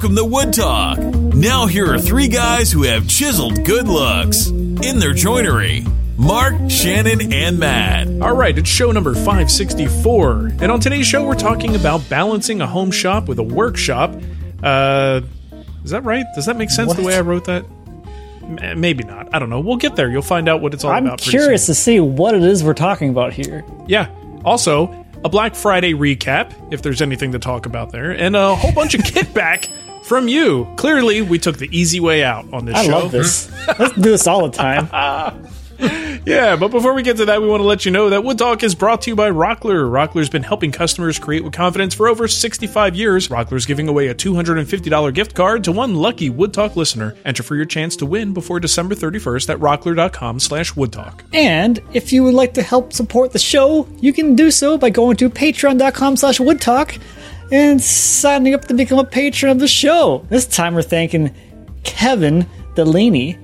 Welcome to Wood Talk. Now, here are three guys who have chiseled good looks in their joinery Mark, Shannon, and Matt. All right, it's show number 564. And on today's show, we're talking about balancing a home shop with a workshop. Uh, is that right? Does that make sense the way I wrote that? M- Maybe not. I don't know. We'll get there. You'll find out what it's all about. I'm about. pretty curious soon. to see what it is we're talking about here. Yeah. Also, a Black Friday recap, if there's anything to talk about there, and a whole bunch of kickback from you. Clearly, we took the easy way out on this I show. love this. Let's do this all the time. Yeah, but before we get to that, we want to let you know that Wood Talk is brought to you by Rockler. Rockler's been helping customers create with confidence for over 65 years. Rockler's giving away a $250 gift card to one lucky Wood Talk listener. Enter for your chance to win before December 31st at rockler.com slash woodtalk. And if you would like to help support the show, you can do so by going to patreon.com slash woodtalk and signing up to become a patron of the show. This time we're thanking Kevin Delaney,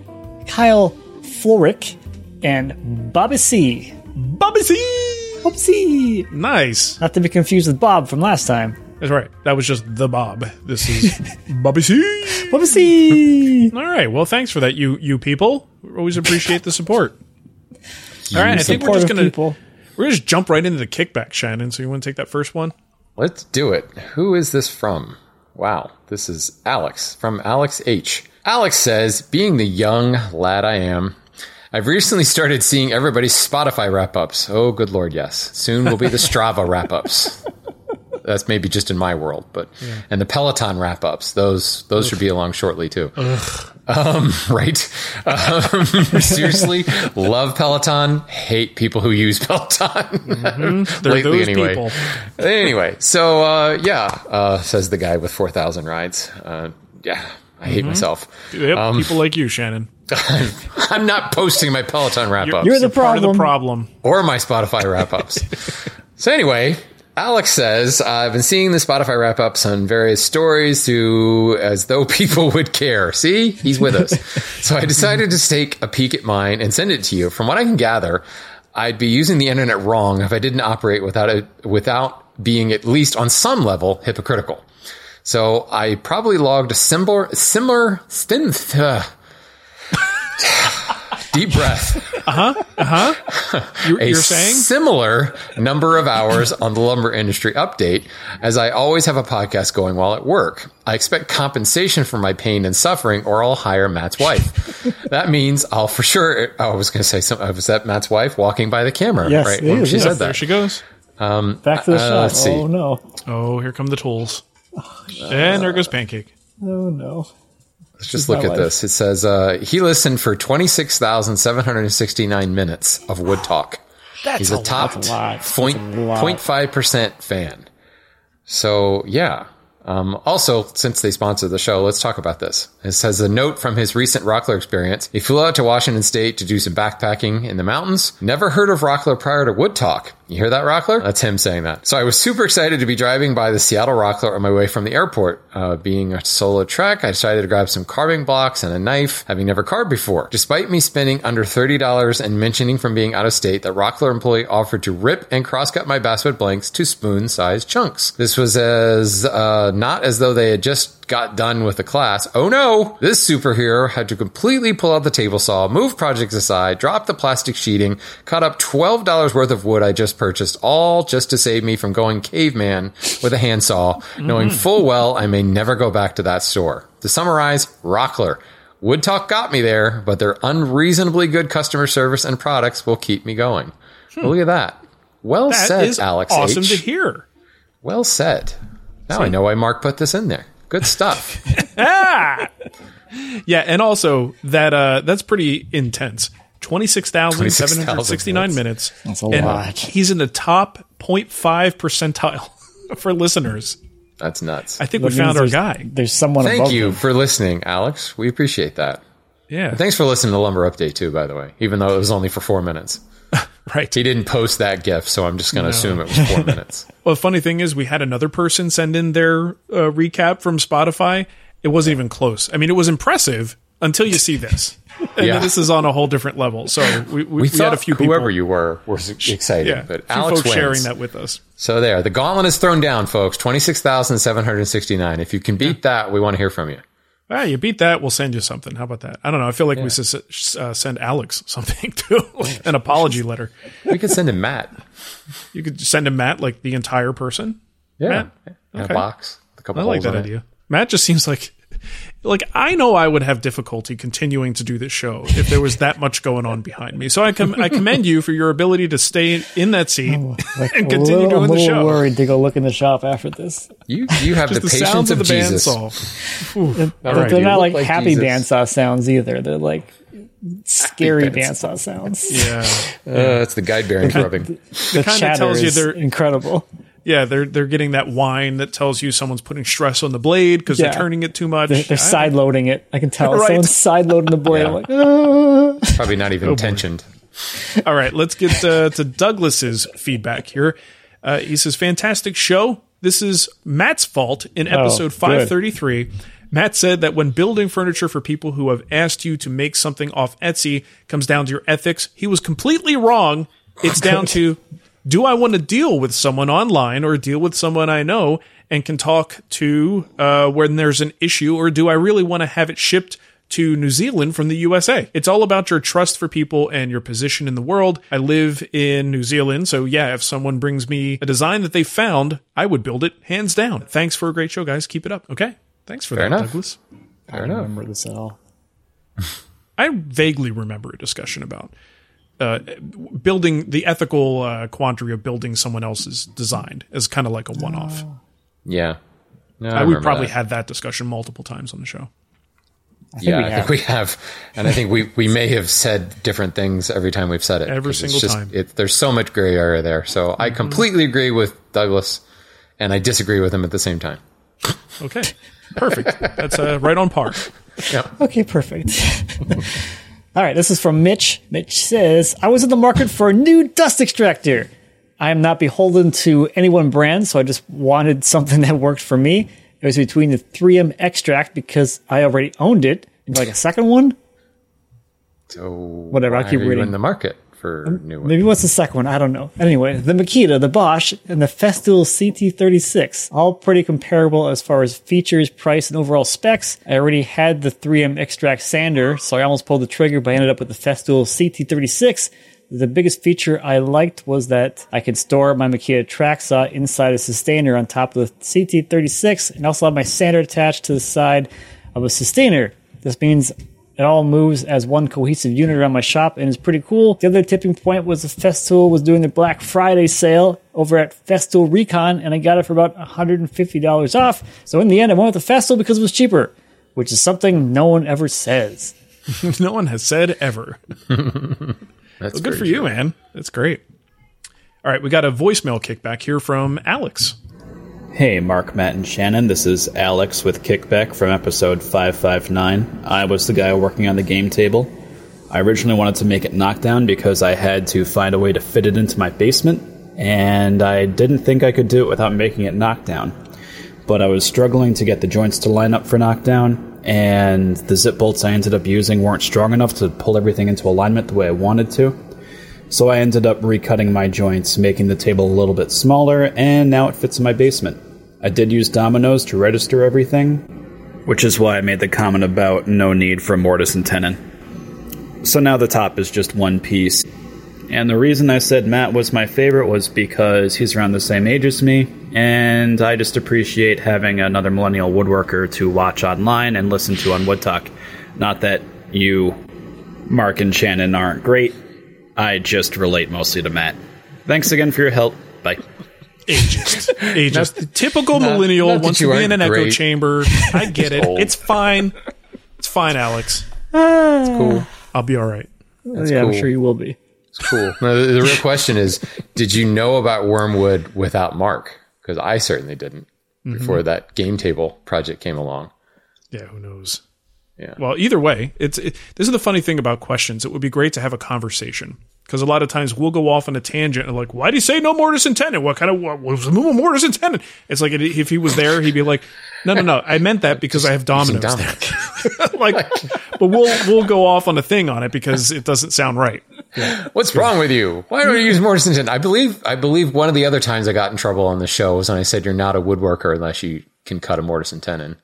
Kyle Florick, and Bobby C. Bobby C! Bobby C! Nice. Not to be confused with Bob from last time. That's right. That was just the Bob. This is Bobby C. Bobby C! All right. Well, thanks for that, you you people. We always appreciate the support. All right. I think we're just gonna people. we're gonna just jump right into the kickback, Shannon. So you want to take that first one? Let's do it. Who is this from? Wow, this is Alex from Alex H. Alex says, Being the young lad I am, I've recently started seeing everybody's Spotify wrap ups. Oh, good lord, yes. Soon will be the Strava wrap ups. That's maybe just in my world, but and the Peloton wrap ups. Those those should be along shortly too. Um, right? Um, seriously, love Peloton. Hate people who use Peloton. They're Lately, those anyway. people. Anyway, so uh, yeah, uh, says the guy with four thousand rides. Uh, yeah, I hate myself. Yep. Um, people like you, Shannon. I'm not posting my Peloton wrap ups You're the Part of the problem. problem. or my Spotify wrap ups. so anyway, Alex says I've been seeing the Spotify wrap ups on various stories to as though people would care. See, he's with us. so I decided to take a peek at mine and send it to you. From what I can gather, I'd be using the internet wrong if I didn't operate without it without being at least on some level hypocritical. So I probably logged a similar similar stim, uh, deep breath. Uh huh. Uh huh. You're, a you're saying? similar number of hours on the lumber industry update, as I always have a podcast going while at work. I expect compensation for my pain and suffering, or I'll hire Matt's wife. that means I'll for sure. I was going to say something. Was that Matt's wife walking by the camera? Yes, right it when is, she yes. said There she goes. Back to the Uh, shot. let's see. Oh no. Oh, here come the tools. and there goes Pancake. Oh no. Let's just look at life. this. It says uh, he listened for twenty six thousand seven hundred sixty nine minutes of Wood Talk. He's a, top That's a That's a point five percent fan. So yeah. Um, also, since they sponsor the show, let's talk about this. It says a note from his recent Rockler experience. He flew out to Washington State to do some backpacking in the mountains. Never heard of Rockler prior to Wood Talk. You hear that, Rockler? That's him saying that. So I was super excited to be driving by the Seattle Rockler on my way from the airport. Uh, being a solo trek, I decided to grab some carving blocks and a knife, having never carved before. Despite me spending under $30 and mentioning from being out of state, that Rockler employee offered to rip and crosscut my basswood blanks to spoon-sized chunks. This was as uh, not as though they had just got done with the class. Oh no! This superhero had to completely pull out the table saw, move projects aside, drop the plastic sheeting, cut up $12 worth of wood I just purchased, all just to save me from going caveman with a handsaw, knowing mm-hmm. full well I may never go back to that store. To summarize, Rockler. Wood Talk got me there, but their unreasonably good customer service and products will keep me going. Well, hmm. look at that. Well That said, is Alex awesome H. to hear. Well said. Now I know why Mark put this in there. Good stuff. Ah! Yeah, and also that uh that's pretty intense. 26,769 minutes. That's a and lot. He's in the top 0.5 percentile for listeners. That's nuts. I think That we found our guy. there's- There's someone Thank above you him. for listening, Alex. We appreciate that. Yeah. Thanks for listening to Lumber Update too, by the way, even though it was only for four minutes. right. He didn't post that GIF, so I'm just going to assume it was four minutes. Well, the funny thing is, we had another person send in their uh, recap from Spotify. It wasn't even close. I mean, it was impressive until you see this. And Yeah. this is on a whole different level. So we, we, We, we had a few people. whoever you were was excited, yeah, but Alex folks sharing that with us. So there, the gauntlet is thrown down, folks. Twenty six thousand seven hundred sixty nine. If you can beat that, we want to hear from you. Ah, you beat that, we'll send you something. How about that? I don't know. I feel like we should uh, send Alex something too, an apology letter. We could send him Matt. You could send him Matt, like the entire person. Yeah, Matt? In Okay. a box. A couple I like that idea. Matt just seems like, like I know I would have difficulty continuing to do this show if there was that much going on behind me. So I com- I commend you for your ability to stay in that seat Like, and continue little, doing I'm the a little show. worrid to go look in the shop after this. You you have the, the, patience sounds of, of the Jesus. But bandsaw. All right. they're you not like, like happy Jesus. bandsaw sounds either. They're like scary bandsaw. bandsaw sounds. Yeah, Uh, it's the guide bearing rubbing. The kinda chatter tells you is they're- incredible. Yeah. They're they're getting that whine that tells you someone's putting stress on the blade because Yeah. they're turning it too much. They're, they're side loading it. I can tell. Right. Someone's side loading the blade. Yeah. I'm like, "Ah." Probably not Oh, even tensioned. All right, let's get uh, to Douglas's feedback here. Uh, he says, "Fantastic show. This is Matt's fault in episode Oh, 533." Matt said that when building furniture for people who have asked you to make something off Etsy comes down to your ethics. He was completely wrong. It's down to do I want to deal with someone online or deal with someone I know and can talk to uh, when there's an issue, or do I really want to have it shipped to New Zealand from the USA? It's all about your trust for people and your position in the world. I live in New Zealand, so yeah, if someone brings me a design that they found, I would build it hands down. Thanks for a great show, guys. Keep it up. Okay. Thanks for Fair that, enough. Douglas. Fair I don't enough. remember this at all. I vaguely remember a discussion about uh, building the ethical uh, quandary of building someone else's design as kind of like a one-off. Yeah. No, I Uh, we probably that. had that discussion multiple times on the show. I Yeah, we I have. think we have, and I think we, we may have said different things every time we've said it. Every 'cause it's single just- time. Mm-hmm. It, there's so much gray area there. So I completely agree with Douglas, and I disagree with him at the same time. Okay, perfect. That's uh, right on par. Yeah. Okay, perfect. All right, this is from Mitch. Mitch says, I was in the market for a new dust extractor. I am not beholden to any one brand, so I just wanted something that worked for me. It was between the 3M Xtract because I already owned it. and like a second one? So Whatever, I'll keep reading. in the market for um, new ones. Maybe what's the second one? I don't know. Anyway, the Makita, the Bosch, and the Festool CT36. All pretty comparable as far as features, price, and overall specs. I already had the 3M Xtract sander, so I almost pulled the trigger, but I ended up with the Festool CT36. The biggest feature I liked was that I could store my Makita track saw inside a Systainer on top of the CT36 and also have my sander attached to the side of a Systainer. This means it all moves as one cohesive unit around my shop and is pretty cool. The other tipping point was the Festool was doing the Black Friday sale over at Festool Recon, and I got it for about $150 off. So in the end, I went with the Festool because it was cheaper, which is something no one ever says. no one has said ever. That's Well, good very for you, man. That's great. All right, we got a voicemail kickback here from Alex. Hey, Mark, Matt, and Shannon. This is Alex with Kickback from episode 559. I was the guy working on the game table. I originally wanted to make it knockdown because I had to find a way to fit it into my basement. and I didn't think I could do it without making it knockdown. But I was struggling to get the joints to line up for knockdown, and the zip bolts I ended up using weren't strong enough to pull everything into alignment the way I wanted to. So I ended up recutting my joints, making the table a little bit smaller, and now it fits in my basement. I did use dominoes to register everything, which is why I made the comment about no need for mortise and tenon. So now the top is just one piece. And the reason I said Matt was my favorite was because he's around the same age as me, and I just appreciate having another millennial woodworker to watch online and listen to on Wood Talk. Not that you, Mark and Shannon, aren't great. I just relate mostly to Matt. Thanks again for your help. Bye. Ageist. Ageist. Not- Typical not- millennial not wants you to be in aren't an echo chamber. I get it. old. It's fine. It's fine, Alex. It's cool. I'll be all right. yeah, cool. I'm sure you will be. It's cool. Now, the, the real question is, did you know about Wormwood without Mark? Because I certainly didn't mm-hmm. before that game table project came along. Yeah, who knows? Yeah. Well, either way, it's it, this is the funny thing about questions. It would be great to have a conversation because a lot of times we'll go off on a tangent and like, why do you say no mortise and tenon? What kind of what was the mortise and tenon? It's like if he was there, he'd be like, no, no, no, I meant that because I have Using dominoes. Dominic. like, but we'll we'll go off on a thing on it because it doesn't sound right. What's wrong with you? Why don't you use mortise and tenon? I believe I believe one of the other times I got in trouble on the show was when I said you're not a woodworker unless you can cut a mortise and tenon.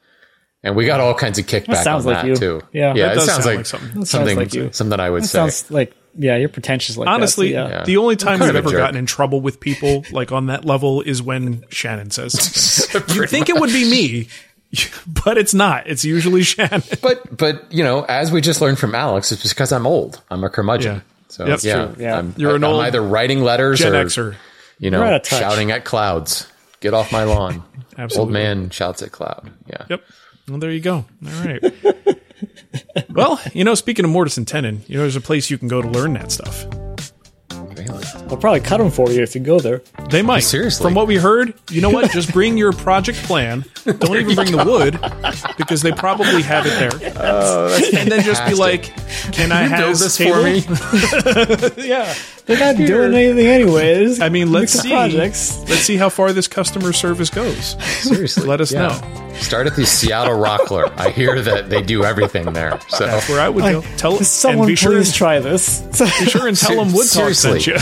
And we got all kinds of kickback sounds on like that you. too. Yeah. yeah, That it does sounds sound like, like something. That sounds something like you. something I would That say. sounds like yeah, you're pretentious like Honestly, that. so yeah. Yeah. the only time kind we've ever jerk. gotten in trouble with people like on that level is when Shannon says something. you think it would be me, but it's not. It's usually Shannon. But but you know, as we just learned from Alex, it's because I'm old. I'm a curmudgeon. Yeah. So That's yeah. Yeah. I'm, You're an I'm old either writing letters Gen or Xer. you know out shouting at clouds. Get off my lawn. Absolutely. Old man shouts at cloud. Yeah. Yep. Well, there you go. All right. Well, you know, speaking of mortise and tenon, you know, there's a place you can go to learn that stuff. Really? They'll probably cut them for you if you go there. They might. Seriously. From what we heard, you know what? Just bring your project plan. Don't even bring the wood because they probably have it there. Oh, and then just be like, "Can I have this table? for me. yeah. They're not doing anything anyways. I mean, let's see. projects. Let's see how far this customer service goes. Seriously. Let us Yeah. know. Start at the Seattle Rockler. I hear that they do everything there. So That's where I would go. Tell Someone and be sure, please try this. be sure and tell them Wood Talk sent Seriously. you.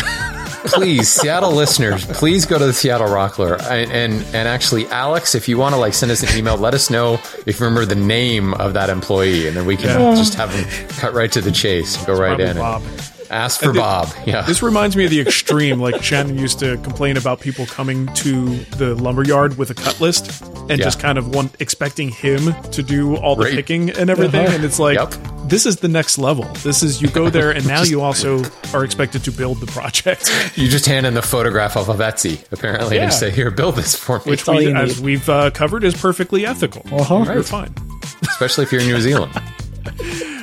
please, Seattle listeners, please go to the Seattle Rockler. And, and and actually, Alex, if you want to like send us an email, let us know if you remember the name of that employee, and then we can Yeah. just have them cut right to the chase, and go right in, Bob. and ask for And the- Bob. Yeah, This reminds me of the extreme. Like Shannon used to complain about people coming to the lumberyard with a cut list and Yeah. just kind of want expecting him to do all the Right. picking and everything. Uh-huh. And it's like, Yep. this is the next level. This is you go there and now you also are expected to build the project, you just hand in the photograph off of a Etsy, apparently, Yeah. and say, "Here, build this for me." which we, as need. we've uh, covered, is perfectly ethical. Uh-huh. You're fine. especially if you're in New Zealand.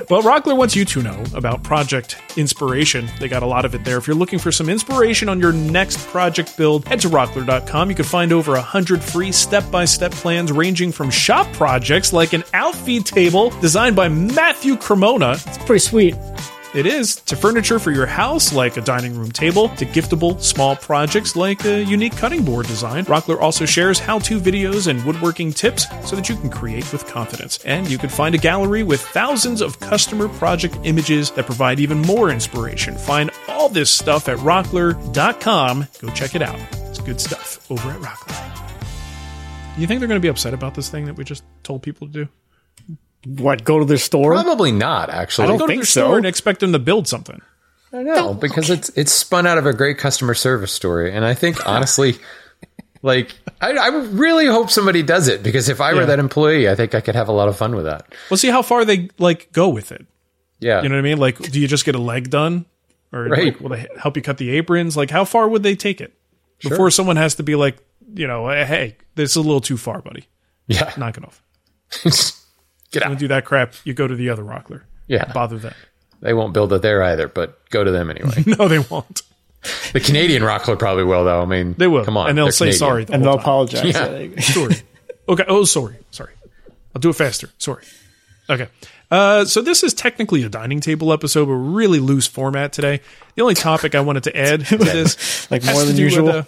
Well, Rockler wants you to know about project inspiration. They got a lot of it there. If you're looking for some inspiration on your next project build, head to rockler.com. You can find over 100 free step by step plans ranging from shop projects like an outfeed table designed by Matthew Cremona. It's pretty sweet. It is to furniture for your house like a dining room table to giftable small projects like a unique cutting board design. Rockler also shares how-to videos and woodworking tips so that you can create with confidence. And you can find a gallery with thousands of customer project images that provide even more inspiration. Find all this stuff at rockler.com. Go check it out. It's good stuff over at Rockler. You think they're going to be upset about this thing that we just told people to do? What? Go to the store? Probably not, actually. I don't Go to think their so. store and expect them to build something. No, because it's it's spun out of a great customer service story, and I think honestly, like I, I really hope somebody does it because if I were that employee, I think I could have a lot of fun with that. We'll see how far they like go with it. Yeah, You know what I mean? Like, do you just get a leg done, or Right. like, will they help you cut the aprons? Like, how far would they take it before someone has to be like, you know, hey, this is a little too far, buddy. yeah. Knock it off. Get Want out. to do that crap? You go to the other rockler. Yeah, Bother them. they won't build it there either, but go to them anyway. No, they won't. the Canadian rockler probably will, though. I mean, They will. Come on, and they'll say Canadian. sorry, the and they'll time. apologize. Yeah. Like- Sorry. Okay. Oh, sorry. Sorry. I'll do it faster. Sorry. Okay. Uh, so this is technically a dining table episode, but really loose format today. The only topic I wanted to add to this, Like more than do with, usual? uh,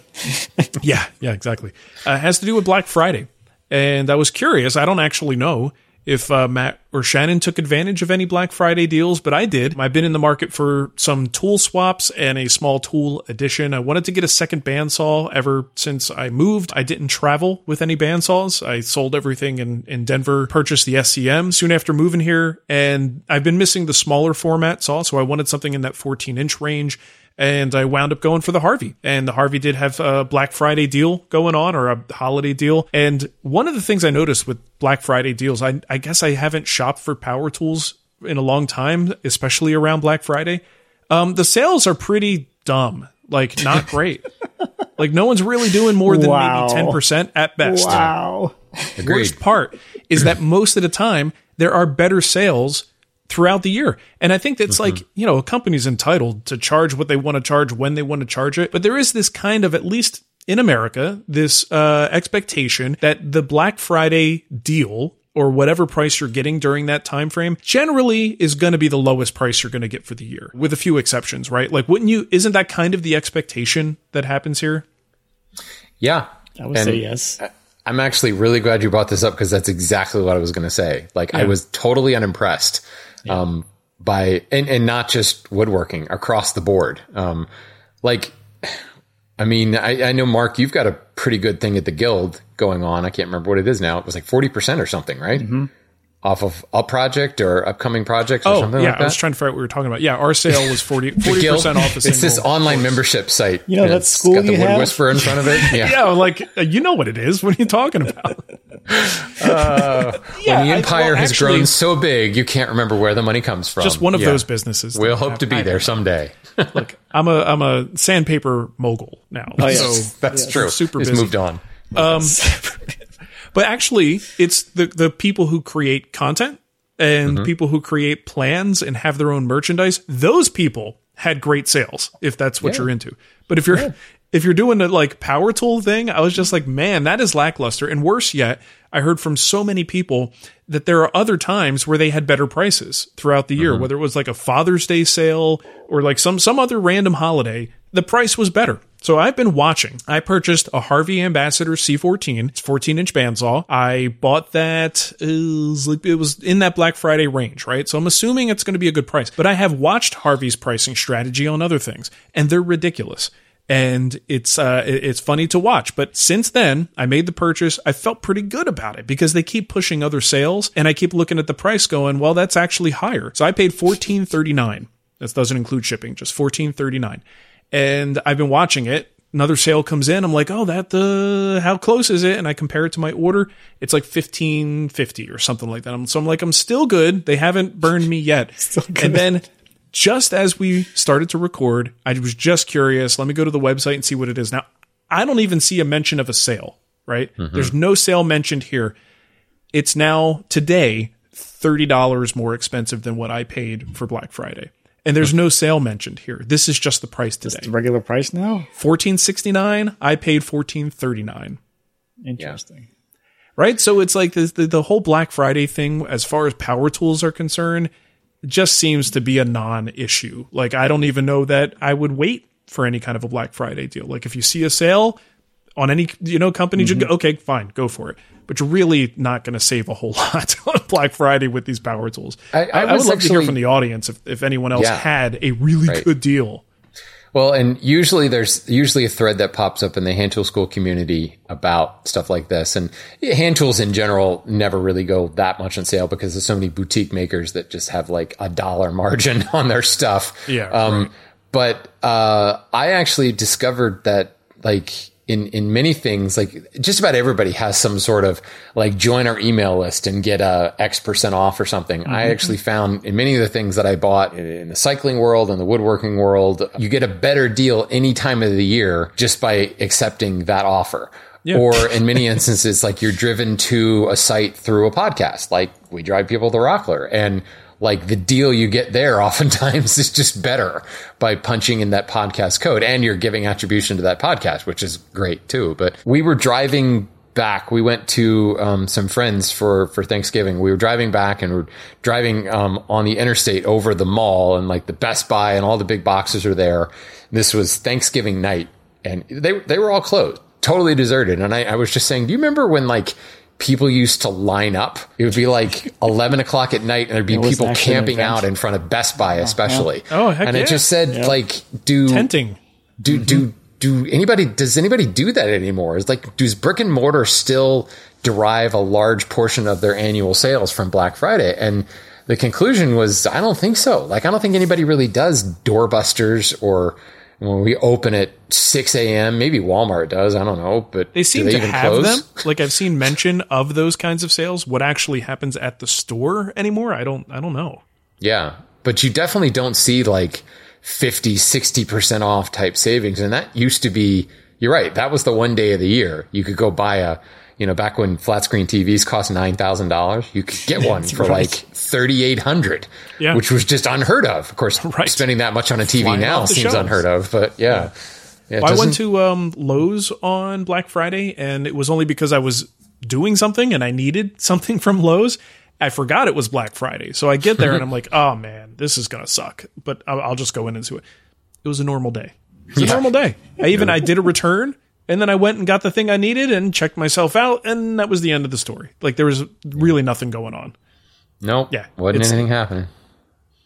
yeah, yeah, exactly. Uh, has to do with Black Friday, and I was curious. I don't actually know if uh, Matt or Shannon took advantage of any Black Friday deals, but I did. I've been in the market for some tool swaps and a small tool addition. I wanted to get a second bandsaw ever since I moved. I didn't travel with any bandsaws. I sold everything in, in Denver, purchased the SCM soon after moving here, and I've been missing the smaller format saw, so I wanted something in that 14 inch range and I wound up going for the Harvey. And the Harvey did have a Black Friday deal going on or a holiday deal. And one of the things I noticed with Black Friday deals, I, I guess I haven't shopped for power tools in a long time, especially around Black Friday. Um, the sales are pretty dumb, like not great. like no one's really doing more than Wow. maybe 10% at best. Wow. Agreed. Worst part is that most of the time there are better sales throughout the year. And I think that's like, you know, a company's entitled to charge what they want to charge when they want to charge it. But there is this kind of, at least in America, this uh, expectation that the Black Friday deal or whatever price you're getting during that time frame generally is going to be the lowest price you're going to get for the year with a few exceptions right like wouldn't you isn't that kind of the expectation that happens here Yeah. I would And say yes. I'm actually really glad you brought this up because that's exactly what I was going to say. Like I was totally unimpressed um, by and and not just woodworking across the board. Um, like, I mean, I, I know Mark, you've got a pretty good thing at the guild going on. I can't remember what it is now. It was like forty percent or something, right? Off of a project or upcoming projects or oh something yeah like i was trying to figure out what we were talking about yeah our sale was 40 The guild, percent off a it's this single online membership site. You know and that it's school got the you wood have? whisperer in front of it. Yeah. yeah like uh, you know what it is what are you talking about when the I- empire well, has actually- grown so big, you can't remember where the money comes from. just one of Yeah. those businesses We'll hope to be have- there someday. look i'm a i'm a sandpaper mogul now yes. so That's true. super It's busy. moved on. But actually, it's the the people who create content and Mm-hmm. people who create plans and have their own merchandise. Those people had great sales if that's what you're into. But if you're if you're doing the like power tool thing, I was just like, man, that is lackluster. And worse yet, I heard from so many people that there are other times where they had better prices throughout the year, whether it was like a Father's Day sale or like some some other random holiday, the price was better. So I've been watching. I purchased a Harvey Ambassador C14. It's 14 inch bandsaw. I bought that it was in that Black Friday range, right? So I'm assuming it's going to be a good price. But I have watched Harvey's pricing strategy on other things, and they're ridiculous and it's uh, it's funny to watch. But since then, I made the purchase. I felt pretty good about it because they keep pushing other sales, and I keep looking at the price, going, "Well, that's actually higher." So I paid fourteen thirty nine. That doesn't include shipping, just fourteen thirty nine. And I've been watching it. Another sale comes in. I'm like, "Oh, that the how close is it?" And I compare it to my order. It's like fifteen fifty or something like that. I'm, so I'm like, "I'm still good. They haven't burned me yet." And then just as we started to record, I was just curious. Let me go to the website and see what it is. Now, I don't even see a mention of a sale, right? Mm-hmm. There's no sale mentioned here. It's now today $30 more expensive than what I paid for Black Friday. And there's no sale mentioned here. This is just the price today. The regular price now? 1469, I paid 1439 Interesting. right? So it's like the, the the whole Black Friday thing, as far as power tools are concerned, just seems to be a non-issue. Like I don't even know that I would wait for any kind of a Black Friday deal. Like if you see a sale on any you know company, go, okay, fine, go for it. But you're really not going to save a whole lot on Black Friday with these power tools. I- I would was love to hear from the audience if, if anyone else Yeah. had a really Right. good deal. Well, and usually there's usually a thread that pops up in the hand tool school community about stuff like this. And hand tools in general never really go that much on sale because there's so many boutique makers that just have like a dollar margin on their stuff. Yeah, Um, But uh, I actually discovered that like in in many things, like just about everybody has some sort of like join our email list and get a X percent off or something. I mm-hmm. actually found in many of the things that I bought in, in the cycling world and the woodworking world, you get a better deal any time of the year just by accepting that offer. Or in many instances, like you're driven to a site through a podcast, like we drive people to Rockler and like the deal you get there oftentimes is just better by punching in that podcast code and you're giving attribution to that podcast, which is great too. But we were driving back, we went to um, some friends for for Thanksgiving. We were driving back and we are driving um, on the interstate over the mall and like the Best Buy and all the big boxes are there. This was Thanksgiving night, and they they were all closed, totally deserted. And I, I was just saying, do you remember when like people used to line up. It would be like 11 o'clock at night and there'd be people camping out in front of Best Buy, especially. Oh, heck And yeah. it just said like, do, Tenting. do, do, do anybody, does anybody do that anymore? Is like, does brick and mortar still derive a large portion of their annual sales from Black Friday? And the conclusion was, I don't think so. Like, I don't think anybody really does doorbusters or when we open at 6 a.m. Maybe Walmart does. I don't know, but They seem they to even have close? them. Like I've seen mention of those kinds of sales. What actually happens at the store anymore? I don't. I don't know. Yeah. But you definitely don't see like 50, 60% off type savings. And that used to be, you're right. That was the one day of the year. You could go buy a, you know, back when flat screen TVs cost $9,000, you could get one for right. like 3,800, Yeah. which was just unheard of. Of course, Right. spending that much on a TV Flying now seems shelves. unheard of, but yeah. Yeah, it Well, I went to um, Lowe's on Black Friday, and it was only because I was doing something and I needed something from Lowe's. I forgot it was Black Friday, so I get there and I'm like, "Oh man, this is gonna suck." But I'll, I'll just go in and do it. It was a normal day. It was a normal day. I even I did a return, and then I went and got the thing I needed and checked myself out, and that was the end of the story. Like there was really nothing going on. Nope. Yeah, Wasn't anything happening.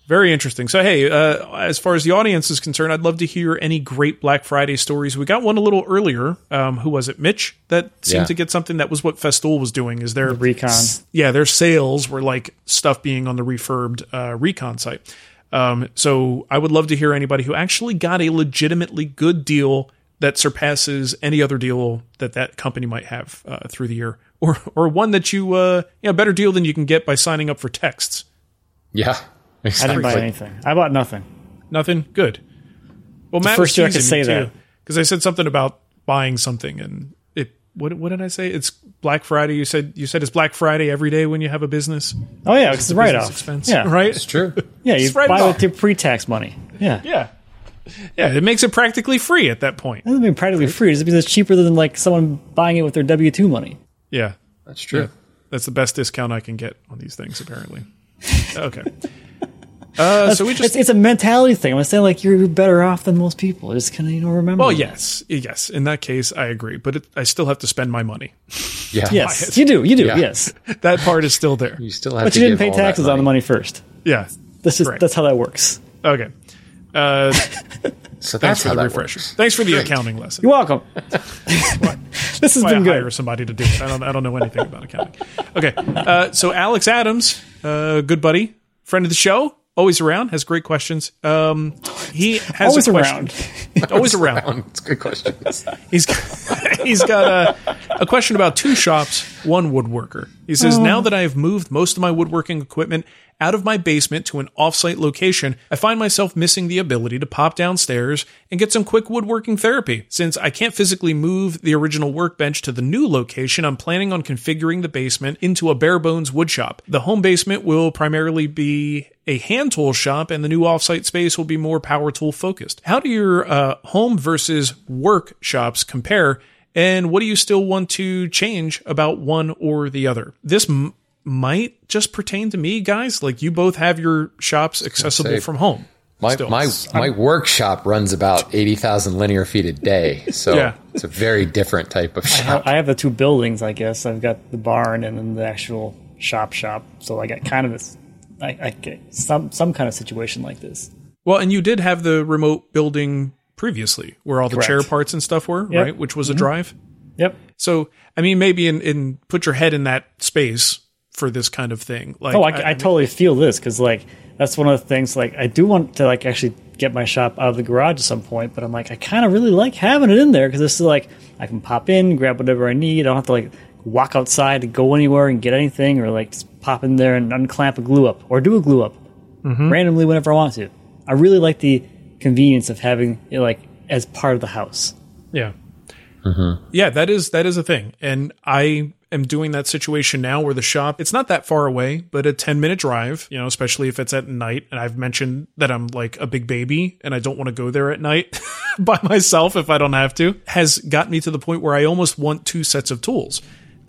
Very interesting. So, hey, uh, as far as the audience is concerned, I'd love to hear any great Black Friday stories. We got one a little earlier. Um, who was it? Mitch that seemed Yeah. to get something. That was what Festool was doing. Is their Recon. Yeah, their sales were like stuff being on the refurbed uh, Recon site. Um, so, I would love to hear anybody who actually got a legitimately good deal that surpasses any other deal that that company might have uh, through the year, or or one that you uh, yeah better deal than you can get by signing up for texts. Yeah. I didn't buy anything. I bought nothing. Nothing good. Well, Matt first year I could was teasing say me, that. because I said something about buying something, and it. What, what did I say? It's Black Friday. You said you said it's Black Friday every day when you have a business. Oh yeah, it's the write off expense, Yeah, right. It's true. Yeah, you Just write it buy off. with your pre-tax money. Yeah, Yeah, yeah. It makes it practically free at that point. that doesn't mean practically free. It just means it's cheaper than like someone buying it with their W two money. Yeah, That's true. that's the best discount I can get on these things. Apparently. Okay. Uh, so we It's, just. it's a mentality thing. I'm saying like you're better off than most people. Just kind of you know remember. Well, that. yes, yes. In that case, I agree, but it, I still have to spend my money. Yeah. yes, you do. You do. Yeah. Yes, That part is still there. You still have but to you didn't pay taxes on the money first. Yeah. That's just Correct. that's how that works. Okay. Uh, So Thanks that's for the that refresher. works. Thanks for the Great. accounting lesson. You're welcome. this has Why I been hire somebody to do it. I don't. I don't know anything about accounting. Okay. Uh, so Alex Adams, uh, good buddy, friend of the show, always around, has great questions. Um, he has Always a around. always around. It's a good question. He's he's got a, a question about two shops, one woodworker. He says, "Now that I have moved most of my woodworking equipment out of my basement to an offsite location, I find myself missing the ability to pop downstairs and get some quick woodworking therapy. Since I can't physically move the original workbench to the new location, I'm planning on configuring the basement into a bare bones wood shop. The home basement will primarily be a hand tool shop, and the new offsite space will be more power tool focused. How do your uh, home versus work shops compare? And what do you still want to change about one or the other? This m- might just pertain to me, guys. Like you both have your shops accessible say, from home. My Still. my my workshop runs about eighty thousand linear feet a day, so Yeah. it's a very different type of shop. I have the two buildings, I guess. I've got the barn and then the actual shop shop. So I got kind of this, I, I get some some kind of situation like this. Well, and you did have the remote building previously, where all the Correct. chair parts and stuff were, Yep. Mm-hmm. right? Which was a drive. Yep. So, I mean, maybe in, in put your head in that space for this kind of thing. Like, Oh, I, I, totally feel this because like that's one of the things. Like I do want to like actually get my shop out of the garage at some point, but I'm like I kind of really like having it in there because this is like I can pop in, grab whatever I need. I don't have to like walk outside to go anywhere and get anything, or like just pop in there and unclamp a glue up or do a glue up randomly whenever I want to. I really like the convenience of having it like as part of the house. Yeah. Mm-hmm. Yeah, that is that is a thing, and I am doing that situation now where the shop, it's not that far away, but a 10 minute drive, you know, especially if it's at night. And I've mentioned that I'm like a big baby and I don't want to go there at night by myself if I don't have to, has got me to the point where I almost want two sets of tools.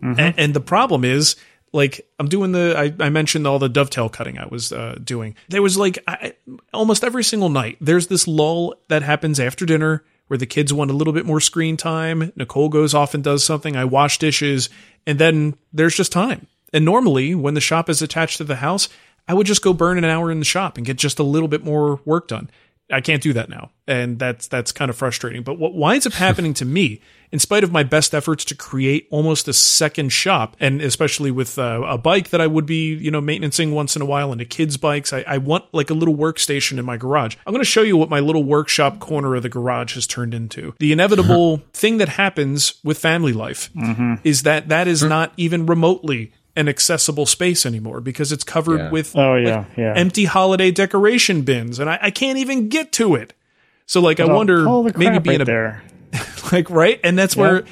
Mm-hmm. And, and the problem is, like I'm doing the I, I mentioned all the dovetail cutting I was uh, doing. There was like I, almost every single night. There's this lull that happens after dinner where the kids want a little bit more screen time. Nicole goes off and does something. I wash dishes, and then there's just time. And normally, when the shop is attached to the house, I would just go burn an hour in the shop and get just a little bit more work done. I can't do that now, and that's that's kind of frustrating. But what winds up happening to me, in spite of my best efforts to create almost a second shop, and especially with uh, a bike that I would be you know maintaining once in a while, and a kids' bikes, I, I want like a little workstation in my garage. I'm going to show you what my little workshop corner of the garage has turned into. The inevitable thing that happens with family life is that that is not even remotely an accessible space anymore because it's covered Yeah. with Oh, like, yeah, yeah. empty holiday decoration bins, and I, I can't even get to it. So like, I Oh, wonder maybe being right a there. like right, and that's where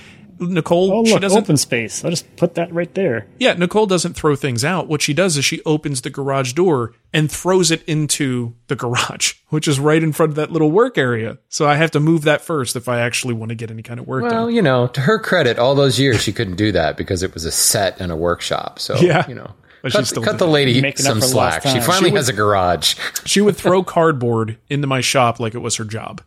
Nicole Oh, she doesn't. open space. I'll just put that right there. Yeah, Nicole doesn't throw things out. What she does is she opens the garage door and throws it into the garage, which is right in front of that little work area. So I have to move that first if I actually want to get any kind of work Well, done. Well, you know, to her credit, all those years she couldn't do that because it was a set and a workshop. So, Yeah. you know, But cut, still cut the lady Making some slack. She finally She would- has a garage. She would throw cardboard into my shop like it was her job.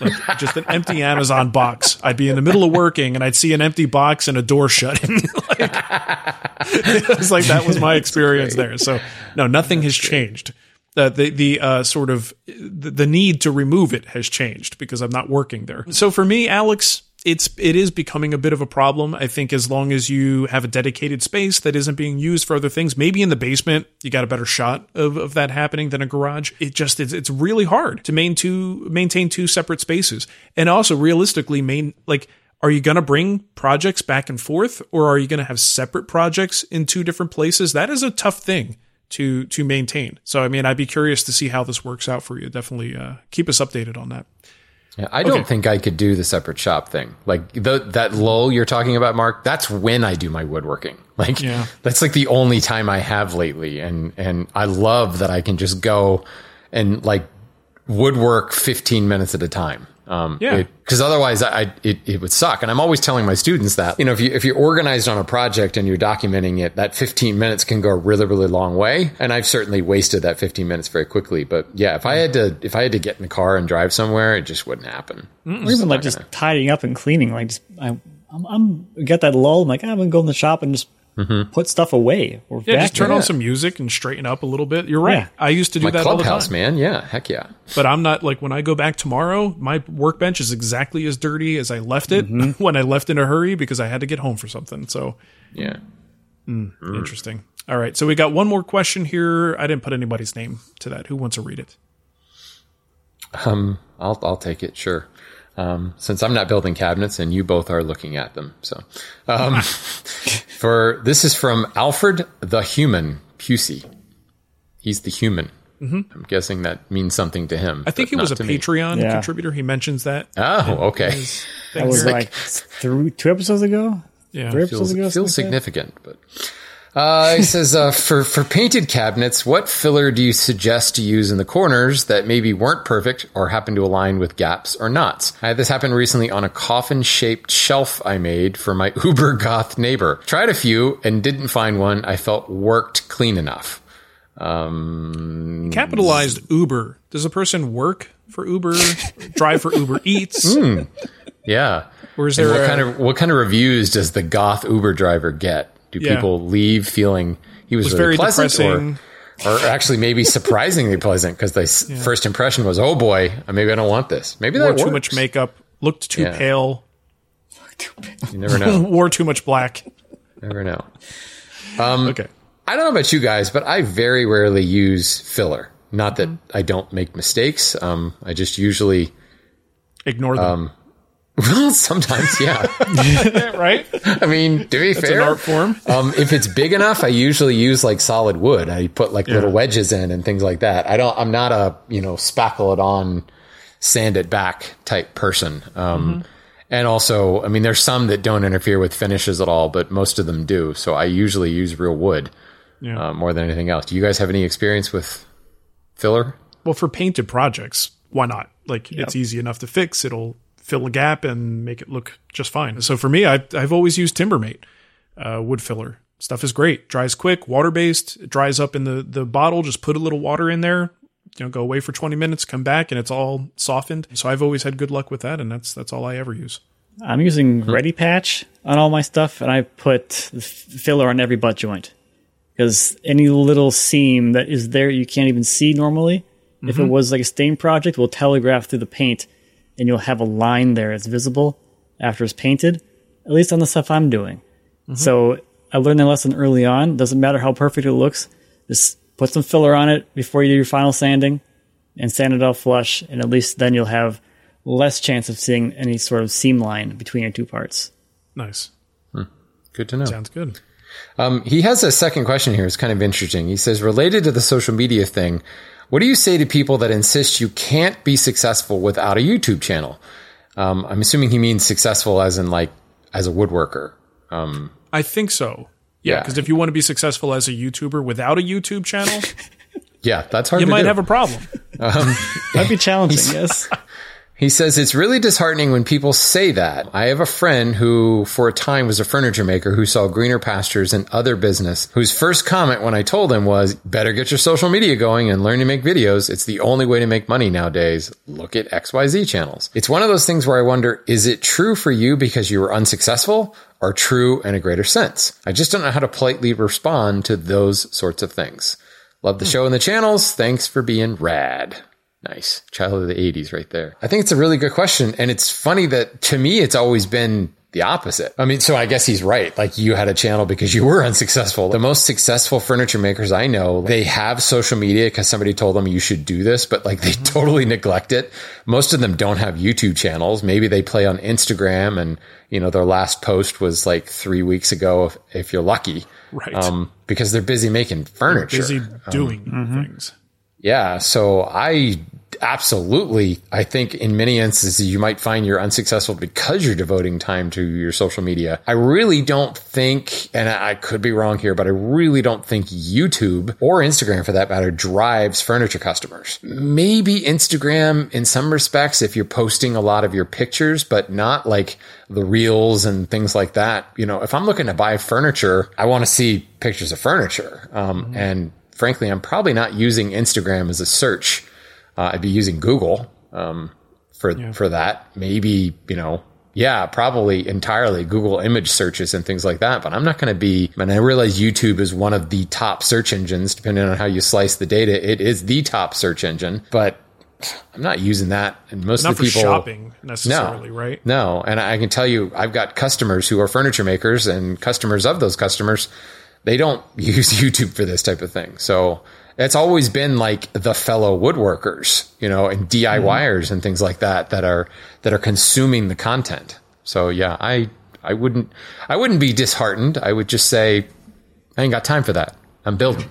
Like just an empty Amazon box. I'd be in the middle of working and I'd see an empty box and a door shutting. like, it was like that was my experience there. So no, nothing has changed. Uh, the the uh, sort of the, the need to remove it has changed because I'm not working there. So for me, Alex, it's it is becoming a bit of a problem. I think as long as you have a dedicated space that isn't being used for other things, maybe in the basement, you got a better shot of, of that happening than a garage. It just it's, it's really hard to main two, maintain two separate spaces, and also realistically, main like. Are you going to bring projects back and forth, or are you going to have separate projects in two different places? That is a tough thing to to maintain. So, I mean, I'd be curious to see how this works out for you. Definitely uh, keep us updated on that. Yeah, I don't think I could do the separate shop thing. Like the, that lull you're talking about, Mark. That's when I do my woodworking. Like Yeah. that's like the only time I have lately, and and I love that I can just go and like woodwork 15 minutes at a time. Um, Yeah. Because otherwise, I I- it, it would suck. And I'm always telling my students that you know if you if you're organized on a project and you're documenting it, that 15 minutes can go a really really long way. And I've certainly wasted that 15 minutes very quickly. But yeah, if I had to if I had to get in the car and drive somewhere, it just wouldn't happen. Or even like just tidying up and cleaning. Like just I, I'm, I'm got that lull. I'm like I'm gonna go in the shop and just Mm-hmm. put stuff away. Or Yeah, just turn vacuum. on some music and straighten up a little bit. You're right. Yeah. I used to do My that all the clubhouse, time. man. Yeah, heck yeah. But I'm not like when I go back tomorrow, my workbench is exactly as dirty as I left it mm-hmm. when I left in a hurry because I had to get home for something. So Yeah. Hmm, mm-hmm. interesting. All right. So we got one more question here. I didn't put anybody's name to that. Who wants to read it? Um, I'll I'll take it. Sure. Um, since I'm not building cabinets and you both are looking at them, so um, for this is from Alfred the Human Pusey. He's the human. I'm guessing that means something to him. Mm-hmm. I think he was a not me. Patreon Yeah. contributor. He mentions that. Oh, okay. That was here. like three, two episodes ago. Yeah. three episodes feels, ago. feels something like significant, but uh, he says uh, for for painted cabinets, what filler do you suggest to use in the corners that maybe weren't perfect or happen to align with gaps or knots? I had this happen recently on a coffin shaped shelf I made for my uber goth neighbor. Tried a few and didn't find one I felt worked clean enough. Um, Capitalized Uber. Does a person work for Uber, drive for Uber Eats, yeah. or is there what a, kind of what kind of reviews does the goth Uber driver get? Do Yeah. people leave feeling he was, was really very pleasant, depressing? or or actually maybe surprisingly pleasant because the s first impression was, oh boy, maybe I don't want this. Maybe wore that too much makeup, looked too Yeah. pale, You never know. wore too much black? never know. Um, Okay. I don't know about you guys, but I very rarely use filler. Not that I don't make mistakes. Um, I just usually, Ignore them. well, sometimes, yeah. right? I mean, to be It's fair, an art form. um, if it's big enough, I usually use like solid wood. I put like little wedges in and things like that. I don't. I'm not a you know spackle it on, sand it back type person. Um, And also, I mean, there's some that don't interfere with finishes at all, but most of them do. So I usually use real wood Yeah. uh, more than anything else. Do you guys have any experience with filler? Well, for painted projects, why not? Like it's easy enough to fix. It'll fill a gap and make it look just fine. So for me, I, I've always used Timbermate uh, wood filler. Stuff is great. Dries quick, water based. It dries up in the the bottle. Just put a little water in there. You know, go away for twenty minutes, come back, and it's all softened. So I've always had good luck with that, and that's that's all I ever use. I'm using Ready Patch on all my stuff, and I put the filler on every butt joint because any little seam that is there you can't even see normally. If it was like a stain project, will telegraph through the paint, and you'll have a line there that's visible after it's painted. At least on the stuff I'm doing. So I learned that lesson early on. Doesn't matter how perfect it looks, just put some filler on it before you do your final sanding, and sand it off flush, and at least then you'll have less chance of seeing any sort of seam line between your two parts. Nice, Good to know. sounds good. Um, he has a second question here. It's kind of interesting. He says, related to the social media thing, what do you say to people that insist you can't be successful without a YouTube channel? Um, I'm assuming he means successful as in like as a woodworker. Um, I think so. Yeah, Yeah. because if you want to be successful as a YouTuber without a YouTube channel, yeah, that's hard you to might do. have a problem. That'd be challenging, yes. He says it's really disheartening when people say that. I have a friend who, for a time, was a furniture maker who saw greener pastures and other business, whose first comment when I told him was, better get your social media going and learn to make videos. It's the only way to make money nowadays. Look at XYZ channels. It's one of those things where I wonder, is it true for you because you were unsuccessful or true in a greater sense? I just don't know how to politely respond to those sorts of things. Love the hmm. show and the channels. Thanks for being rad. Nice. Child of the 80s right there. I think it's a really good question. And it's funny that to me, it's always been the opposite. I mean, so I guess he's right. Like you had a channel because you were unsuccessful. The most successful furniture makers I know, they have social media because somebody told them you should do this, but like they mm-hmm. totally neglect it. Most of them don't have YouTube channels. Maybe they play on Instagram and, you know, their last post was like three weeks ago if, if you're lucky. Right. Um, because they're busy making furniture. Busy um, doing mm-hmm. things. Yeah. So I absolutely, I think in many instances, you might find you're unsuccessful because you're devoting time to your social media. I really don't think, and I could be wrong here, but I really don't think YouTube or Instagram for that matter drives furniture customers. Maybe Instagram in some respects, if you're posting a lot of your pictures, but not like the reels and things like that. You know, if I'm looking to buy furniture, I want to see pictures of furniture. Um, and frankly, I'm probably not using Instagram as a search. Uh, I'd be using Google um, for for that. Maybe you know, yeah, probably entirely Google image searches and things like that. But I'm not going to be. And I realize YouTube is one of the top search engines, depending on how you slice the data. It is the top search engine, but I'm not using that. And most Not of the people shopping necessarily, no, right? No, and I can tell you, I've got customers who are furniture makers, and customers of those customers, they don't use YouTube for this type of thing. So it's always been like the fellow woodworkers, you know, and DIYers and things like that that are that are consuming the content. So yeah, I I wouldn't I wouldn't be disheartened. I would just say I ain't got time for that. I'm building.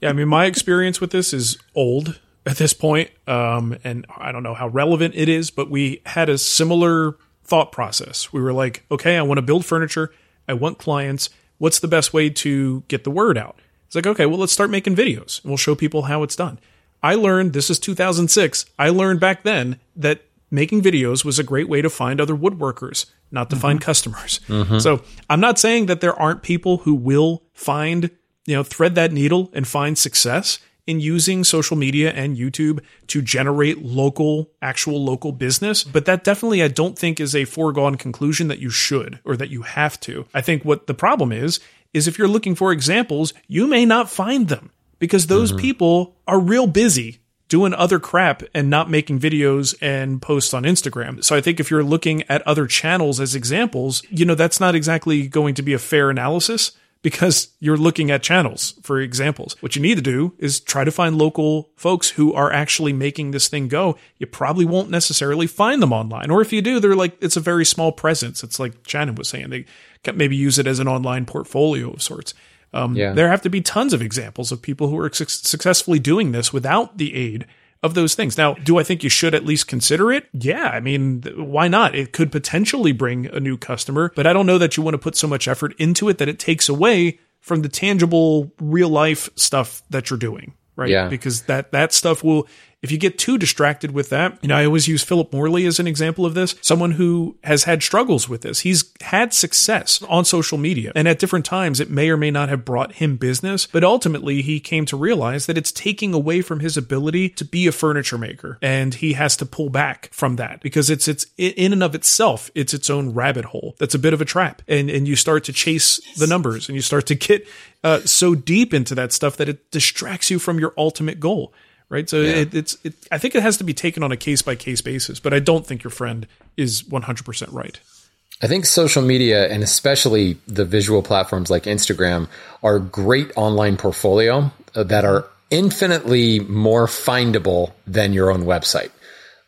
Yeah, I mean, my experience with this is old at this point, um, and I don't know how relevant it is, but we had a similar thought process. We were like, okay, I want to build furniture. I want clients. What's the best way to get the word out? It's like, okay, well, let's start making videos and we'll show people how it's done. I learned, this is 2006, I learned back then that making videos was a great way to find other woodworkers, not to mm-hmm. find customers. Mm-hmm. So I'm not saying that there aren't people who will find, you know, thread that needle and find success in using social media and YouTube to generate local, actual local business. But that definitely, I don't think is a foregone conclusion that you should or that you have to. I think what the problem is, is if you're looking for examples, you may not find them because those mm-hmm. people are real busy doing other crap and not making videos and posts on Instagram. So I think if you're looking at other channels as examples, you know, that's not exactly going to be a fair analysis because you're looking at channels for examples. What you need to do is try to find local folks who are actually making this thing go. You probably won't necessarily find them online. Or if you do, they're like, it's a very small presence. It's like Shannon was saying, they can maybe use it as an online portfolio of sorts. Um, Yeah. There have to be tons of examples of people who are suc successfully doing this without the aid of those things. Now, do I think you should at least consider it? Yeah. I mean, why not? It could potentially bring a new customer, but I don't know that you want to put so much effort into it that it takes away from the tangible real life stuff that you're doing. Right. Yeah. Because that, that stuff will, if you get too distracted with that, you know, I always use Philip Morley as an example of this, someone who has had struggles with this. He's had success on social media, and at different times, it may or may not have brought him business, but ultimately, he came to realize that it's taking away from his ability to be a furniture maker, and he has to pull back from that because it's it's in and of itself, it's its own rabbit hole. That's a bit of a trap, and and you start to chase the numbers, and you start to get uh, so deep into that stuff that it distracts you from your ultimate goal right? So it, it's it, I think it has to be taken on a case by case basis, but I don't think your friend is 100% right. I think social media and especially the visual platforms like Instagram are great online portfolio uh, that are infinitely more findable than your own website.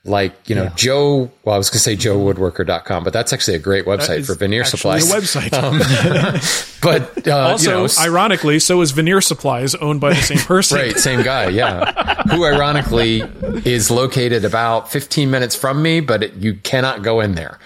Like, you know, Joe, well, I was going to say joewoodworker.com, but that's actually a great website for veneer supplies. A website. But, uh, also, you know, ironically, so is Veneer Supplies, owned by the same person. Right, same guy, yeah. Who ironically is located about 15 minutes from me, but it, you cannot go in there.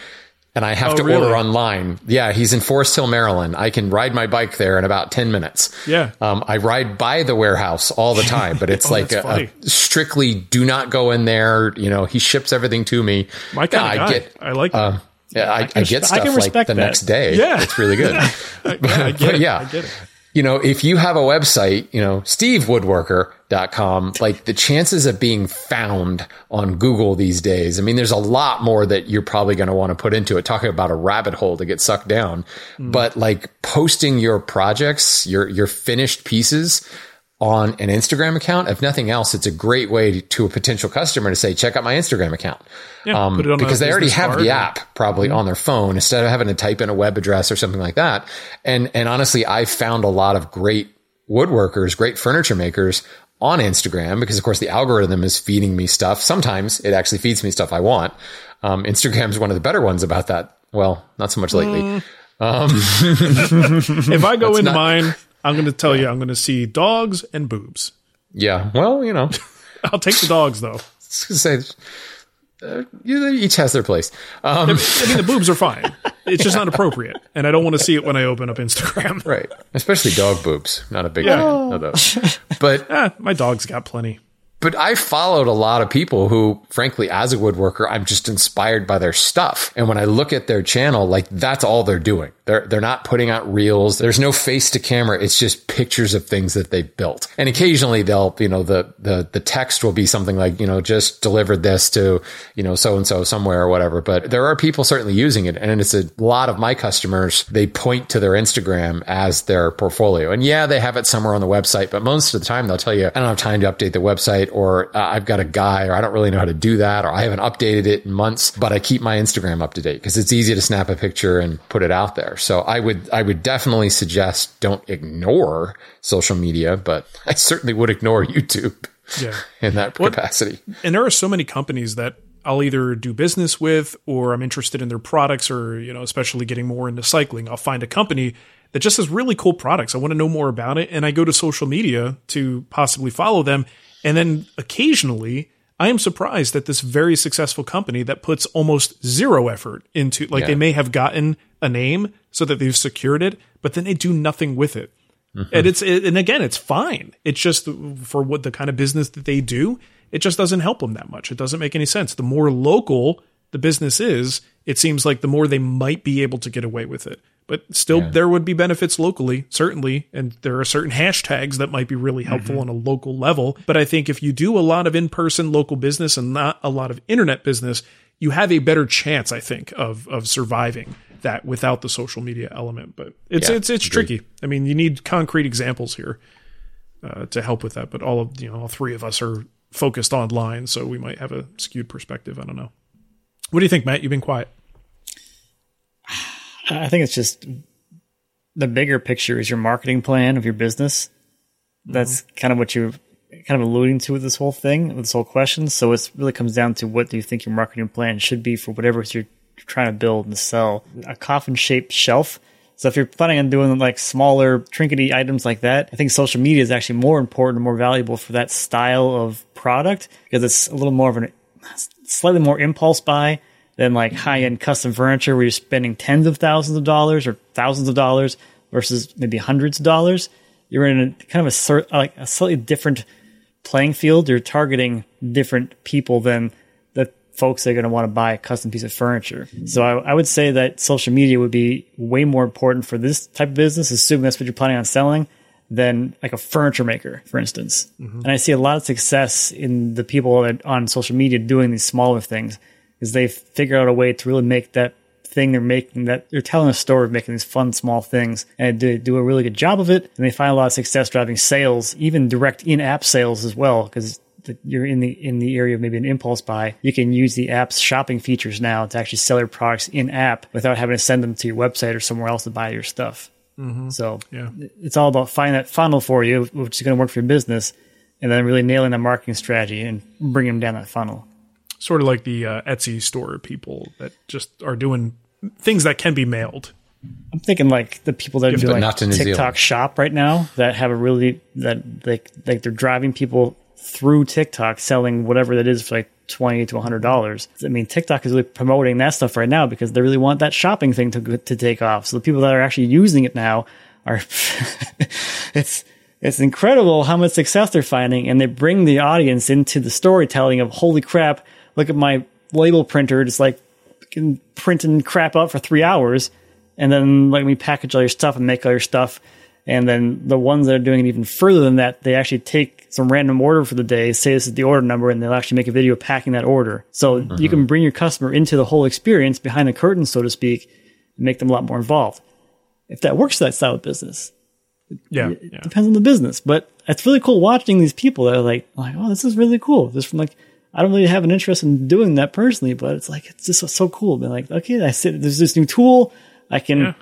And I have Oh, to really? order online. Yeah, he's in Forest Hill, Maryland. I can ride my bike there in about 10 minutes. Yeah. Um, I ride by the warehouse all the time, but it's Oh, like a, a strictly do not go in there. You know, he ships everything to me. My kind Yeah. I get, I like uh, yeah, I, I, can get I stuff can like the that. next day. Yeah. It's really good. yeah, I get But it. yeah. I get it. You know, if you have a website, you know, stevewoodworker.com, like the chances of being found on Google these days, I mean, there's a lot more that you're probably going to want to put into it, talking about a rabbit hole to get sucked down. Mm. But like posting your projects, your, your finished pieces on an Instagram account, if nothing else, it's a great way to a potential customer to say, check out my Instagram account. Yeah, um, put it on a because they already have the or- app probably mm-hmm. on their phone instead of having to type in a web address or something like that. And and honestly, I found a lot of great woodworkers, great furniture makers on Instagram because of course the algorithm is feeding me stuff. Sometimes it actually feeds me stuff I want. Um, Instagram's one of the better ones about that. Well, not so much lately. Mm. Um, if I go into not- mine, I'm going to tell you, I'm going to see dogs and boobs. Yeah. Well, you know, I'll take the dogs though. say uh, each has their place. Um, I mean, the boobs are fine. It's just not appropriate, and I don't want to see it when I open up Instagram. right. Especially dog boobs. Not a big Yeah. fan of those. But Ah, my dog's got plenty. But I followed a lot of people who, frankly, as a woodworker, I'm just inspired by their stuff. And when I look at their channel, like that's all they're doing. They're they're not putting out reels. There's no face to camera. It's just pictures of things that they've built. And occasionally they'll, you know, the the the text will be something like, you know, just delivered this to, you know, so and so somewhere or whatever. But there are people certainly using it, and it's a lot of my customers. They point to their Instagram as their portfolio, and yeah, they have it somewhere on the website, but most of the time they'll tell you, I don't have time to update the website, or uh, I've got a guy, or I don't really know how to do that, or I haven't updated it in months, but I keep my Instagram up to date because it's easy to snap a picture and put it out there. So I would, I would definitely suggest don't ignore social media, but I certainly would ignore YouTube Yeah. in that What- capacity. and there are so many companies that I'll either do business with or I'm interested in their products or, you know, especially getting more into cycling. I'll find a company that just has really cool products. I want to know more about it. And I go to social media to possibly follow them. And then occasionally I am surprised that this very successful company that puts almost zero effort into, like, Yeah. they may have gotten a name so that they've secured it, but then they do nothing with it. Mm-hmm. And it's it, and again, it's fine. It's just for what the kind of business that they do, it just doesn't help them that much. It doesn't make any sense. The more local the business is, it seems like the more they might be able to get away with it. But still, there would be benefits locally, certainly, and there are certain hashtags that might be really helpful on a local level. But I think if you do a lot of in-person local business and not a lot of internet business, you have a better chance, I think, of of surviving that without the social media element. But it's Yeah, it's it's tricky. I mean, you need concrete examples here uh, to help with that. But all of you know, all three of us are focused online, so we might have a skewed perspective. I don't know. What do you think, Matt? You've been quiet. I think it's just the bigger picture is your marketing plan of your business. That's mm-hmm. kind of what you're kind of alluding to with this whole thing, with this whole question. So it really comes down to what do you think your marketing plan should be for whatever you're trying to build and sell. A coffin shaped shelf So if you're planning on doing like smaller trinkety items like that, I think social media is actually more important and more valuable for that style of product because it's a little more of an slightly more impulse buy than like high end custom furniture where you're spending tens of thousands of dollars or thousands of dollars versus maybe hundreds of dollars. You're in a kind of a like a slightly different playing field. You're targeting different people than the folks that are going to want to buy a custom piece of furniture. So I, I would say that social media would be way more important for this type of business, assuming that's what you're planning on selling, than like a furniture maker, for instance. Mm-hmm. And I see a lot of success in the people that on social media doing these smaller things because they figure out a way to really make that thing they're making that they're telling a story of making these fun small things and they do a really good job of it. And they find a lot of success driving sales even direct in-app sales as well because you're in the in the area of maybe an impulse buy. You can use the app's shopping features now to actually sell your products in app without having to send them to your website or somewhere else to buy your stuff. Mm-hmm. So Yeah. it's all about finding that funnel for you which is going to work for your business and then really nailing the marketing strategy and bringing them down that funnel Sort of like the uh, Etsy store people that just are doing things that can be mailed. I'm thinking like the people that are doing like not TikTok Zealand. shop right now that have a really that like like they're driving people through TikTok selling whatever that is for like twenty to hundred dollars. I mean, TikTok is really promoting that stuff right now because they really want that shopping thing to to take off. So the people that are actually using it now are it's it's incredible how much success they're finding, and they bring the audience into the storytelling of holy crap, look at my label printer, just like fucking printing crap out for three hours, and then let me package all your stuff and make all your stuff. And then the ones that are doing it even further than that, they actually take some random order for the day, say this is the order number, and they'll actually make a video packing that order. So you can mm-hmm. bring your customer into the whole experience behind the curtain, so to speak, and make them a lot more involved. If that works for that style of business, Yeah. it yeah. depends on the business. But it's really cool watching these people that are like, like, oh, this is really cool. Just from like, I don't really have an interest in doing that personally, but it's like it's just so cool. Being like, okay, I sit. There's this new tool. I can Yeah.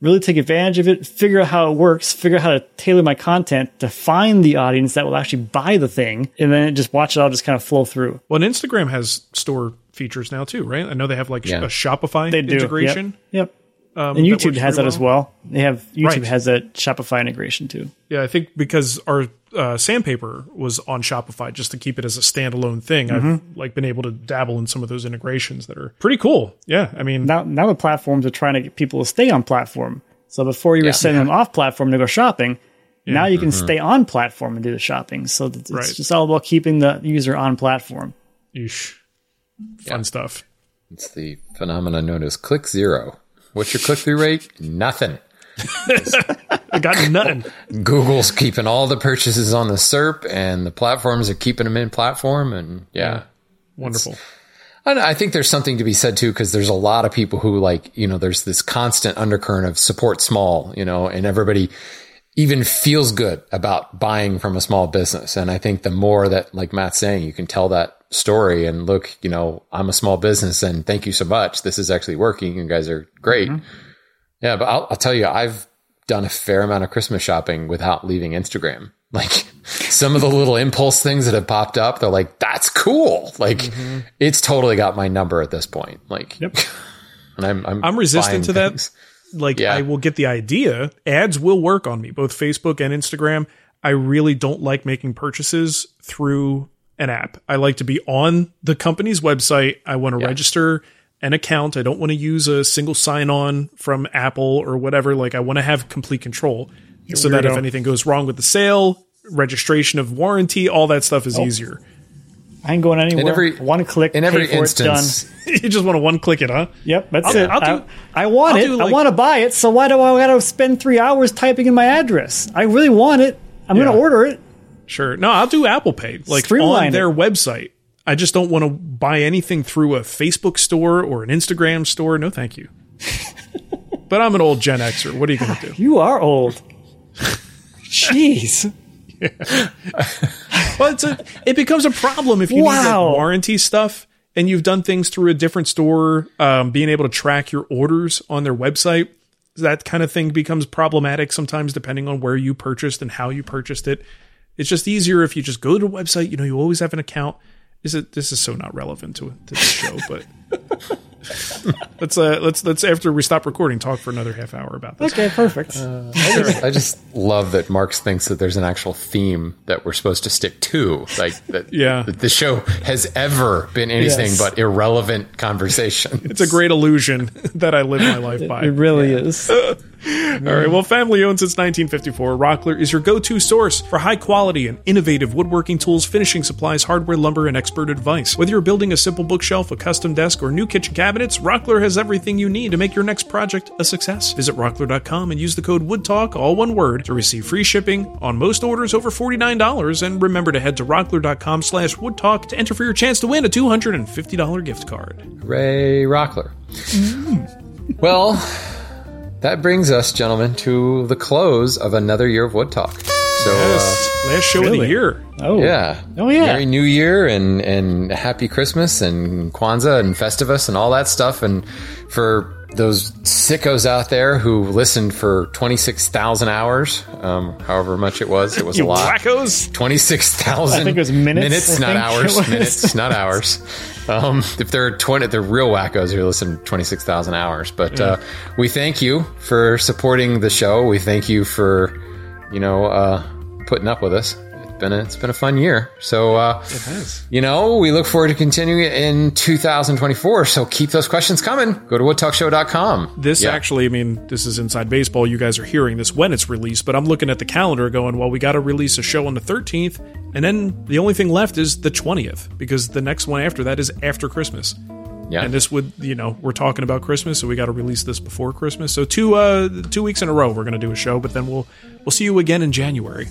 really take advantage of it. Figure out how it works. Figure out how to tailor my content to find the audience that will actually buy the thing, and then just watch it all just kind of flow through. Well, and Instagram has store features now too, right? I know they have like Yeah. a Shopify They do integration. Yep. yep. Um, And YouTube works has that pretty as well. They have YouTube Right. has a Shopify integration too. Yeah, I think because our uh, sandpaper was on Shopify just to keep it as a standalone thing. Mm-hmm. I've like been able to dabble in some of those integrations that are pretty cool. Yeah, I mean, now now the platforms are trying to get people to stay on platform. So before you were sending them off platform to go shopping, now you can stay on platform and do the shopping. So th- it's Right. just all about keeping the user on platform. Eesh. fun stuff. It's the phenomenon known as click zero. What's your click through rate? Nothing. I got nothing. Google's keeping all the purchases on the SERP, and the platforms are keeping them in platform. And yeah, Wonderful. And I think there's something to be said too, because there's a lot of people who like, you know, there's this constant undercurrent of support small, you know, and everybody even feels good about buying from a small business. And I think the more that, like Matt's saying, you can tell that story and look, you know, I'm a small business and thank you so much. This is actually working. You guys are great. Mm-hmm. Yeah. But I'll, I'll tell you, I've done a fair amount of Christmas shopping without leaving Instagram. Like some of the little impulse things that have popped up, they're like, that's cool. Like mm-hmm. it's totally got my number at this point. Like, Yep. and I'm, I'm, I'm resistant to that. Like Yeah. I will get the idea. Ads will work on me, both Facebook and Instagram. I really don't like making purchases through an app. I like to be on the company's website. I want to register an account. I don't want to use a single sign on from Apple or whatever. Like I want to have complete control so that if anything goes wrong with the sale, registration of warranty, all that stuff is oh. easier. I ain't going anywhere. every- one click, In pay every for it, instance, done. you just want to one click it, huh? Yep, that's I'll- it. I'll do- I, want I'll it. do, I want to buy it. So why do I got to spend three hours typing in my address? I really want it. I'm going to order it. Sure. No, I'll do Apple Pay, like on their it. website. I just don't want to buy anything through a Facebook store or an Instagram store. No, thank you. but I'm an old Gen Xer. What are you going to do? You are old. Jeez. Well, it's a, it becomes a problem if you need Wow. like warranty stuff and you've done things through a different store. Um, being able to track your orders on their website, that kind of thing becomes problematic sometimes, depending on where you purchased and how you purchased it. It's just easier if you just go to the website. You know, you always have an account. Is it? This is so not relevant to, to the show, but let's uh, let's let's after we stop recording, talk for another half hour about this. Okay, perfect. I just, I just love that Marks thinks that there's an actual theme that we're supposed to stick to. Like that, Yeah. that the show has ever been anything Yes. but irrelevant conversation. It's a great illusion that I live my life by. it really is. All right. Well, family owned since 1954, Rockler is your go to source for high quality and innovative woodworking tools, finishing supplies, hardware, lumber, and expert advice. Whether you're building a simple bookshelf, a custom desk, or new kitchen cabinets, Rockler has everything you need to make your next project a success. Visit rockler.com and use the code WoodTalk, all one word, to receive free shipping on most orders over $49. And remember to head to rockler.com slash woodtalk to enter for your chance to win a $250 gift card. Ray Rockler. Mm. well, that brings us, gentlemen, to the close of another year of Wood Talk. So, Yes. Last show of the year. Oh, uh, yeah. Oh, yeah. Merry New Year and, and Happy Christmas and Kwanzaa and Festivus and all that stuff. And for those sickos out there who listened for 26,000 hours, um, however much it was, it was You a lot. wackos. 26,000 I think it was minutes, I not hours. Minutes, not hours. Um, if they're 20, they're real wackos who listen 26,000 hours. But uh, we thank you for supporting the show. We thank you for, you know, uh, putting up with us. It's been a, it's been a fun year. So, uh, you know, we look forward to continuing it in 2024. So keep those questions coming. Go to woodtalkshow.com. This Yeah. actually, I mean, this is inside baseball. You guys are hearing this when it's released, but I'm looking at the calendar going, well, we got to release a show on the 13th, and then the only thing left is the 20th because the next one after that is after Christmas. Yeah. And this would, you know, we're talking about Christmas, so we got to release this before Christmas. So two uh two weeks in a row we're going to do a show, but then we'll we'll see you again in January.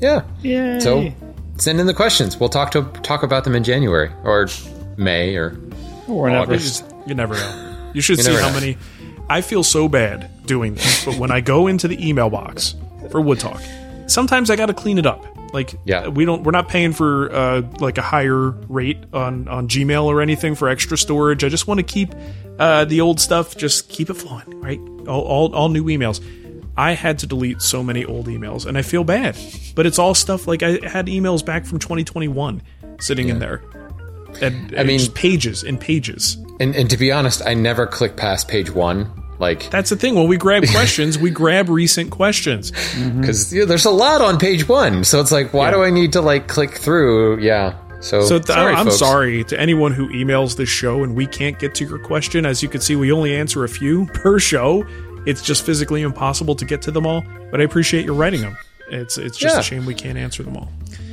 Yeah. Yay. So send in the questions. We'll talk to talk about them in January or May or Or whatever. August. You never know. You should You see how know. many. I feel so bad doing this, but when I go into the email box for Wood Talk, sometimes I got to clean it up. Like, Yeah. we don't. We're not paying for uh, like a higher rate on on Gmail or anything for extra storage. I just want to keep uh, the old stuff. Just keep it flowing, right? All, all all new emails. I had to delete so many old emails, and I feel bad. But it's all stuff like I had emails back from 2021 sitting in there. And, I mean- pages and pages. And, and to be honest, I never click past page one. Like, That's the thing. When we grab questions, we grab recent questions. because there's a lot on page one. So it's like, why Yeah. do I need to like click through? Yeah. So, So th- sorry, I'm folks. sorry to anyone who emails this show and we can't get to your question. As you can see, we only answer a few per show. It's just physically impossible to get to them all. But I appreciate your writing them. It's it's just Yeah. a shame we can't answer them all.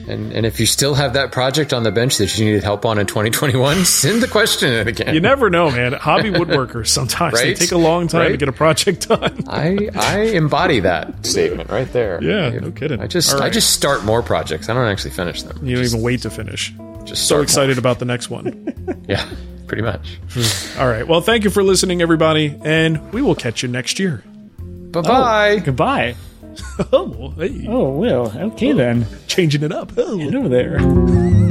And, and if you still have that project on the bench that you needed help on in 2021, send the question in again. You never know, man. Hobby woodworkers sometimes they take a long time to get a project done. I I embody that statement right there. Yeah, no kidding. I just All I just start more projects. I don't actually finish them. you don't even wait to finish. Just So excited about the next one. Yeah, pretty much. All right. Well, thank you for listening, everybody, and we will catch you next year. Bye bye. Oh, goodbye. Oh, hey, Oh, well, okay then. changing it up. Oh. Get over there.